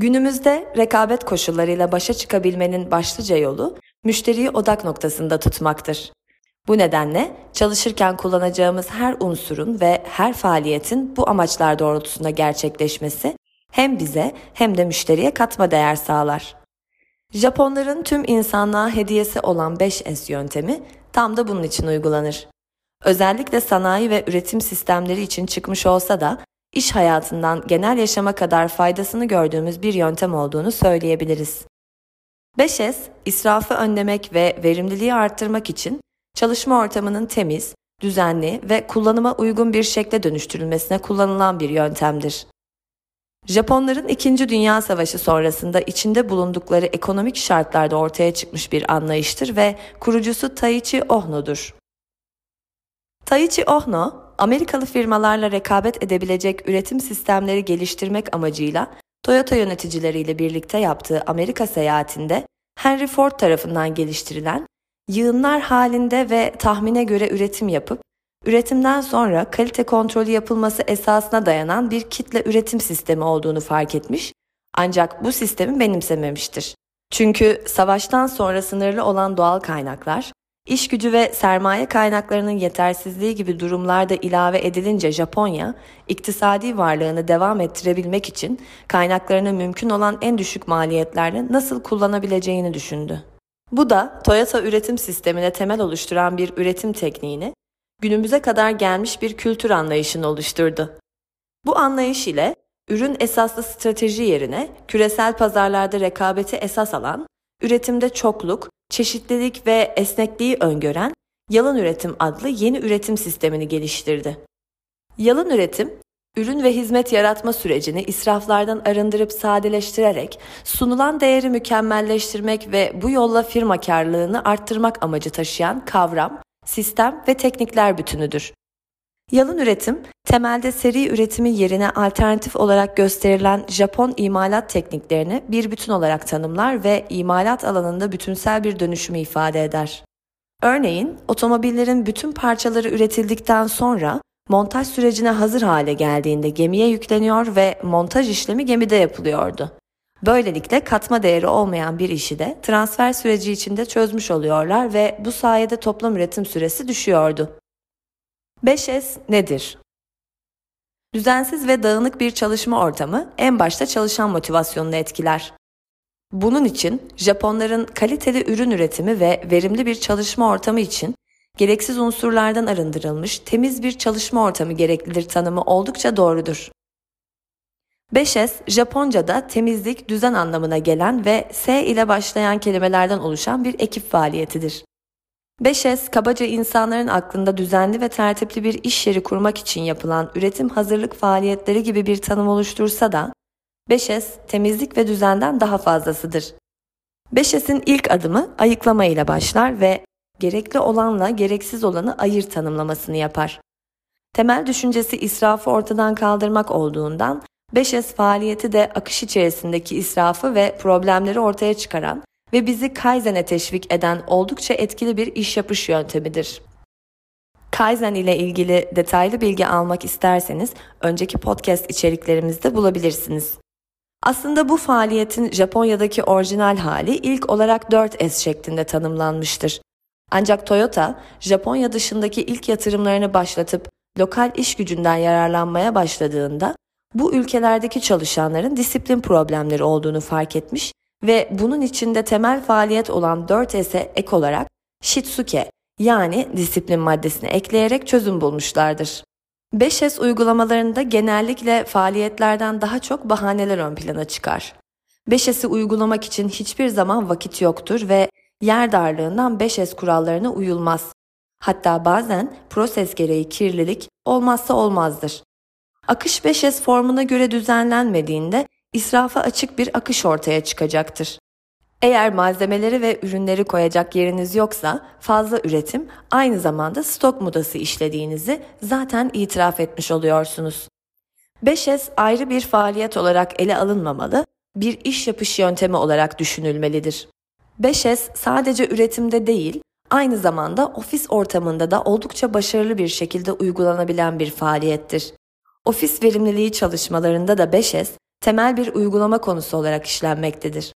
Günümüzde rekabet koşullarıyla başa çıkabilmenin başlıca yolu müşteriyi odak noktasında tutmaktır. Bu nedenle çalışırken kullanacağımız her unsurun ve her faaliyetin bu amaçlar doğrultusunda gerçekleşmesi hem bize hem de müşteriye katma değer sağlar. Japonların tüm insanlığa hediyesi olan 5S yöntemi tam da bunun için uygulanır. Özellikle sanayi ve üretim sistemleri için çıkmış olsa da iş hayatından genel yaşama kadar faydasını gördüğümüz bir yöntem olduğunu söyleyebiliriz. 5S, israfı önlemek ve verimliliği arttırmak için çalışma ortamının temiz, düzenli ve kullanıma uygun bir şekle dönüştürülmesine kullanılan bir yöntemdir. Japonların 2. Dünya Savaşı sonrasında içinde bulundukları ekonomik şartlarda ortaya çıkmış bir anlayıştır ve kurucusu Taiichi Ohno'dur. Taiichi Ohno, Amerikalı firmalarla rekabet edebilecek üretim sistemleri geliştirmek amacıyla Toyota yöneticileriyle birlikte yaptığı Amerika seyahatinde Henry Ford tarafından geliştirilen yığınlar halinde ve tahmine göre üretim yapıp üretimden sonra kalite kontrolü yapılması esasına dayanan bir kitle üretim sistemi olduğunu fark etmiş ancak bu sistemi benimsememiştir. Çünkü savaştan sonra sınırlı olan doğal kaynaklar, iş gücü ve sermaye kaynaklarının yetersizliği gibi durumlarda ilave edilince Japonya, iktisadi varlığını devam ettirebilmek için kaynaklarını mümkün olan en düşük maliyetlerle nasıl kullanabileceğini düşündü. Bu da Toyota üretim sistemine temel oluşturan bir üretim tekniğini günümüze kadar gelmiş bir kültür anlayışını oluşturdu. Bu anlayış ile ürün esaslı strateji yerine küresel pazarlarda rekabeti esas alan, üretimde çokluk, çeşitlilik ve esnekliği öngören Yalın Üretim adlı yeni üretim sistemini geliştirdi. Yalın üretim, ürün ve hizmet yaratma sürecini israflardan arındırıp sadeleştirerek sunulan değeri mükemmelleştirmek ve bu yolla firma karlılığını arttırmak amacı taşıyan kavram, sistem ve teknikler bütünüdür. Yalın üretim, temelde seri üretimi yerine alternatif olarak gösterilen Japon imalat tekniklerini bir bütün olarak tanımlar ve imalat alanında bütünsel bir dönüşümü ifade eder. Örneğin, otomobillerin bütün parçaları üretildikten sonra montaj sürecine hazır hale geldiğinde gemiye yükleniyor ve montaj işlemi gemide yapılıyordu. Böylelikle katma değeri olmayan bir işi de transfer süreci içinde çözmüş oluyorlar ve bu sayede toplam üretim süresi düşüyordu. 5S nedir? Düzensiz ve dağınık bir çalışma ortamı en başta çalışan motivasyonunu etkiler. Bunun için Japonların kaliteli ürün üretimi ve verimli bir çalışma ortamı için gereksiz unsurlardan arındırılmış temiz bir çalışma ortamı gereklidir tanımı oldukça doğrudur. 5S, Japonca'da temizlik, düzen anlamına gelen ve S ile başlayan kelimelerden oluşan bir ekip faaliyetidir. 5S, kabaca insanların aklında düzenli ve tertipli bir iş yeri kurmak için yapılan üretim hazırlık faaliyetleri gibi bir tanım oluştursa da, 5S, temizlik ve düzenden daha fazlasıdır. 5S'in ilk adımı ayıklama ile başlar ve gerekli olanla gereksiz olanı ayır tanımlamasını yapar. Temel düşüncesi israfı ortadan kaldırmak olduğundan 5S faaliyeti de akış içerisindeki israfı ve problemleri ortaya çıkaran ve bizi Kaizen'e teşvik eden oldukça etkili bir iş yapış yöntemidir. Kaizen ile ilgili detaylı bilgi almak isterseniz önceki podcast içeriklerimizde bulabilirsiniz. Aslında bu faaliyetin Japonya'daki orijinal hali ilk olarak 4S şeklinde tanımlanmıştır. Ancak Toyota, Japonya dışındaki ilk yatırımlarını başlatıp lokal iş gücünden yararlanmaya başladığında bu ülkelerdeki çalışanların disiplin problemleri olduğunu fark etmiş ve bunun içinde temel faaliyet olan 4S'e ek olarak Shitsuke yani disiplin maddesini ekleyerek çözüm bulmuşlardır. 5S uygulamalarında genellikle faaliyetlerden daha çok bahaneler ön plana çıkar. 5S'i uygulamak için hiçbir zaman vakit yoktur ve yer darlığından 5S kurallarına uyulmaz. Hatta bazen proses gereği kirlilik olmazsa olmazdır. Akış 5S formuna göre düzenlenmediğinde israfa açık bir akış ortaya çıkacaktır. Eğer malzemeleri ve ürünleri koyacak yeriniz yoksa fazla üretim aynı zamanda stok mudası işlediğinizi zaten itiraf etmiş oluyorsunuz. 5S ayrı bir faaliyet olarak ele alınmamalı, bir iş yapış yöntemi olarak düşünülmelidir. 5S sadece üretimde değil, aynı zamanda ofis ortamında da oldukça başarılı bir şekilde uygulanabilen bir faaliyettir. Ofis verimliliği çalışmalarında da 5S temel bir uygulama konusu olarak işlenmektedir.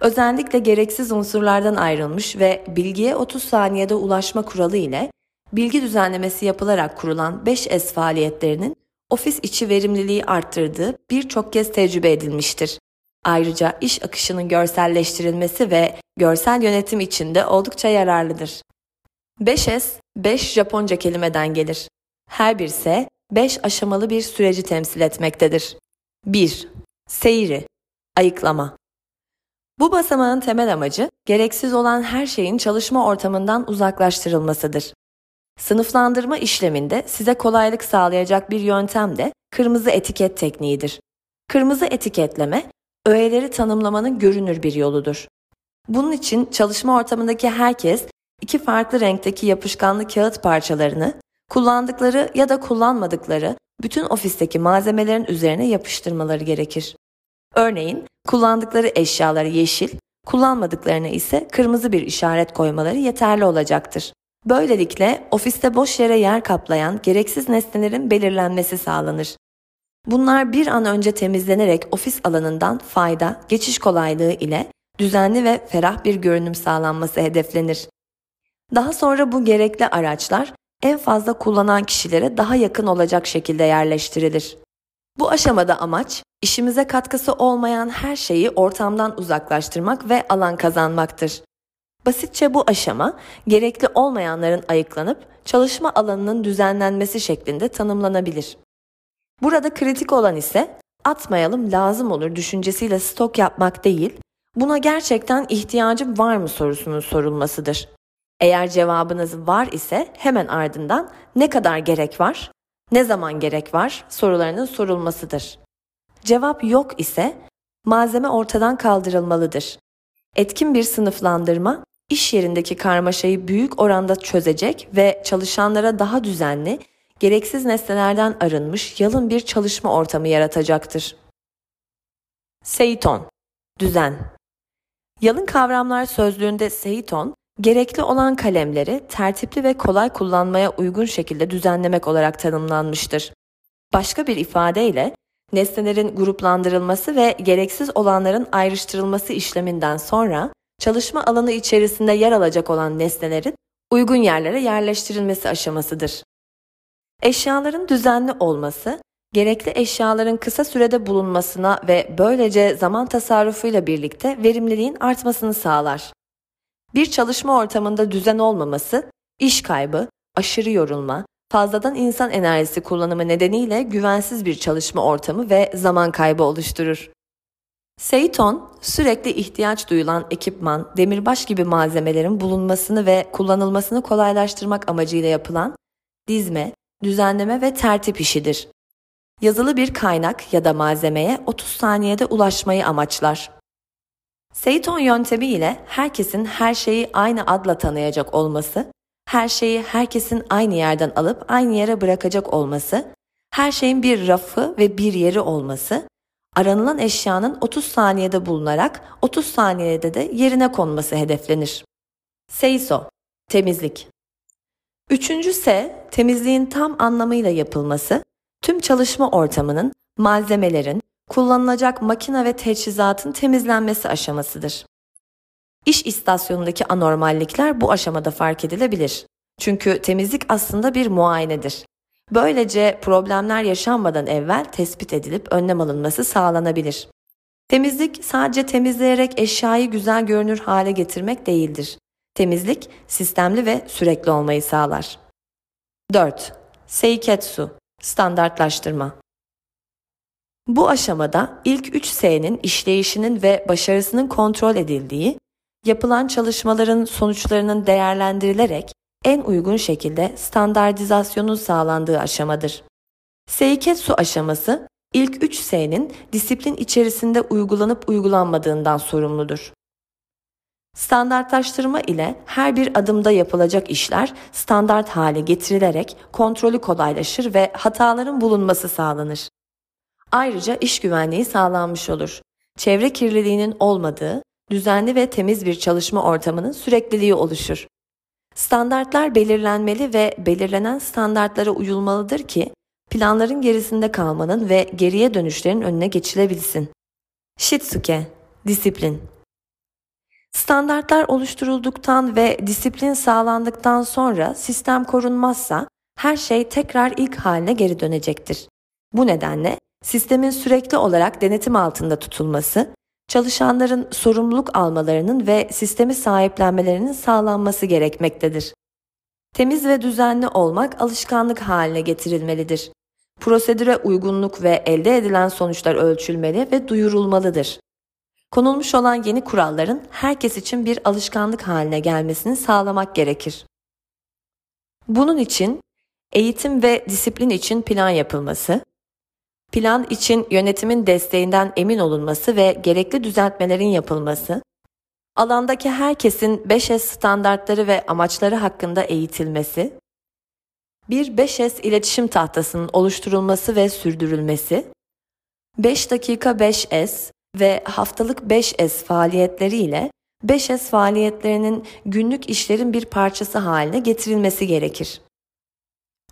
Özellikle gereksiz unsurlardan ayrılmış ve bilgiye 30 saniyede ulaşma kuralı ile bilgi düzenlemesi yapılarak kurulan 5S faaliyetlerinin ofis içi verimliliği arttırdığı birçok kez tecrübe edilmiştir. Ayrıca iş akışının görselleştirilmesi ve görsel yönetim için de oldukça yararlıdır. 5S, 5 Japonca kelimeden gelir. Her bir S, 5 aşamalı bir süreci temsil etmektedir. 1. Seyri, ayıklama. Bu basamağın temel amacı gereksiz olan her şeyin çalışma ortamından uzaklaştırılmasıdır. Sınıflandırma işleminde size kolaylık sağlayacak bir yöntem de kırmızı etiket tekniğidir. Kırmızı etiketleme, öğeleri tanımlamanın görünür bir yoludur. Bunun için çalışma ortamındaki herkes iki farklı renkteki yapışkanlı kağıt parçalarını kullandıkları ya da kullanmadıkları bütün ofisteki malzemelerin üzerine yapıştırmaları gerekir. Örneğin kullandıkları eşyaları yeşil, kullanmadıklarına ise kırmızı bir işaret koymaları yeterli olacaktır. Böylelikle ofiste boş yere yer kaplayan gereksiz nesnelerin belirlenmesi sağlanır. Bunlar bir an önce temizlenerek ofis alanından fayda, geçiş kolaylığı ile düzenli ve ferah bir görünüm sağlanması hedeflenir. Daha sonra bu gerekli araçlar en fazla kullanan kişilere daha yakın olacak şekilde yerleştirilir. Bu aşamada amaç işimize katkısı olmayan her şeyi ortamdan uzaklaştırmak ve alan kazanmaktır. Basitçe bu aşama gerekli olmayanların ayıklanıp çalışma alanının düzenlenmesi şeklinde tanımlanabilir. Burada kritik olan ise atmayalım lazım olur düşüncesiyle stok yapmak değil, buna gerçekten ihtiyacım var mı sorusunun sorulmasıdır. Eğer cevabınız var ise hemen ardından ne kadar gerek var, ne zaman gerek var sorularının sorulmasıdır. Cevap yok ise malzeme ortadan kaldırılmalıdır. Etkin bir sınıflandırma iş yerindeki karmaşayı büyük oranda çözecek ve çalışanlara daha düzenli, gereksiz nesnelerden arınmış yalın bir çalışma ortamı yaratacaktır. Seiton Düzen Yalın kavramlar sözlüğünde Seiton, gerekli olan kalemleri tertipli ve kolay kullanmaya uygun şekilde düzenlemek olarak tanımlanmıştır. Başka bir ifadeyle, nesnelerin gruplandırılması ve gereksiz olanların ayrıştırılması işleminden sonra çalışma alanı içerisinde yer alacak olan nesnelerin uygun yerlere yerleştirilmesi aşamasıdır. Eşyaların düzenli olması, gerekli eşyaların kısa sürede bulunmasına ve böylece zaman tasarrufuyla birlikte verimliliğin artmasını sağlar. Bir çalışma ortamında düzen olmaması, iş kaybı, aşırı yorulma, fazladan insan enerjisi kullanımı nedeniyle güvensiz bir çalışma ortamı ve zaman kaybı oluşturur. Seiton, sürekli ihtiyaç duyulan ekipman, demirbaş gibi malzemelerin bulunmasını ve kullanılmasını kolaylaştırmak amacıyla yapılan dizme, düzenleme ve tertip işidir. Yazılı bir kaynak ya da malzemeye 30 saniyede ulaşmayı amaçlar. Seiton yöntemi ile herkesin her şeyi aynı adla tanıyacak olması, her şeyi herkesin aynı yerden alıp aynı yere bırakacak olması, her şeyin bir rafı ve bir yeri olması, aranılan eşyanın 30 saniyede bulunarak 30 saniyede de yerine konması hedeflenir. Seiso, temizlik. Üçüncü S, temizliğin tam anlamıyla yapılması, tüm çalışma ortamının, malzemelerin, kullanılacak makine ve teçhizatın temizlenmesi aşamasıdır. İş istasyonundaki anormallikler bu aşamada fark edilebilir. Çünkü temizlik aslında bir muayenedir. Böylece problemler yaşanmadan evvel tespit edilip önlem alınması sağlanabilir. Temizlik sadece temizleyerek eşyayı güzel görünür hale getirmek değildir. Temizlik sistemli ve sürekli olmayı sağlar. 4. Seiketsu standartlaştırma. Bu aşamada ilk 3 S'nin işleyişinin ve başarısının kontrol edildiği, yapılan çalışmaların sonuçlarının değerlendirilerek en uygun şekilde standartizasyonun sağlandığı aşamadır. Seiketsu aşaması ilk 3 S'nin disiplin içerisinde uygulanıp uygulanmadığından sorumludur. Standartlaştırma ile her bir adımda yapılacak işler standart hale getirilerek kontrolü kolaylaşır ve hataların bulunması sağlanır. Ayrıca iş güvenliği sağlanmış olur. Çevre kirliliğinin olmadığı, düzenli ve temiz bir çalışma ortamının sürekliliği oluşur. Standartlar belirlenmeli ve belirlenen standartlara uyulmalıdır ki planların gerisinde kalmanın ve geriye dönüşlerin önüne geçilebilsin. Shitsuke, disiplin. Standartlar oluşturulduktan ve disiplin sağlandıktan sonra sistem korunmazsa her şey tekrar ilk haline geri dönecektir. Bu nedenle sistemin sürekli olarak denetim altında tutulması, çalışanların sorumluluk almalarının ve sistemi sahiplenmelerinin sağlanması gerekmektedir. Temiz ve düzenli olmak alışkanlık haline getirilmelidir. Prosedüre uygunluk ve elde edilen sonuçlar ölçülmeli ve duyurulmalıdır. Konulmuş olan yeni kuralların herkes için bir alışkanlık haline gelmesini sağlamak gerekir. Bunun için eğitim ve disiplin için plan yapılması, plan için yönetimin desteğinden emin olunması ve gerekli düzeltmelerin yapılması, alandaki herkesin 5S standartları ve amaçları hakkında eğitilmesi, bir 5S iletişim tahtasının oluşturulması ve sürdürülmesi, 5 dakika 5S ve haftalık 5S faaliyetleri ile 5S faaliyetlerinin günlük işlerin bir parçası haline getirilmesi gerekir.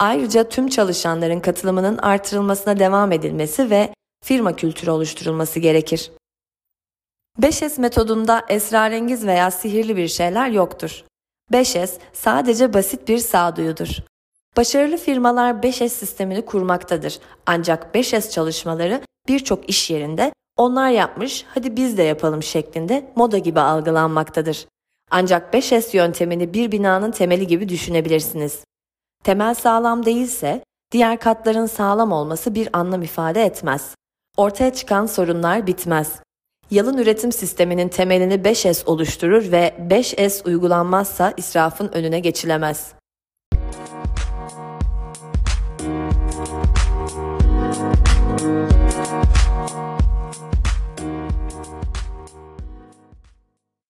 Ayrıca tüm çalışanların katılımının artırılmasına devam edilmesi ve firma kültürü oluşturulması gerekir. 5S metodunda esrarengiz veya sihirli bir şeyler yoktur. 5S sadece basit bir sağduyudur. Başarılı firmalar 5S sistemini kurmaktadır. Ancak 5S çalışmaları birçok iş yerinde onlar yapmış hadi biz de yapalım şeklinde moda gibi algılanmaktadır. Ancak 5S yöntemini bir binanın temeli gibi düşünebilirsiniz. Temel sağlam değilse diğer katların sağlam olması bir anlam ifade etmez. Ortaya çıkan sorunlar bitmez. Yalın üretim sisteminin temelini 5S oluşturur ve 5S uygulanmazsa israfın önüne geçilemez.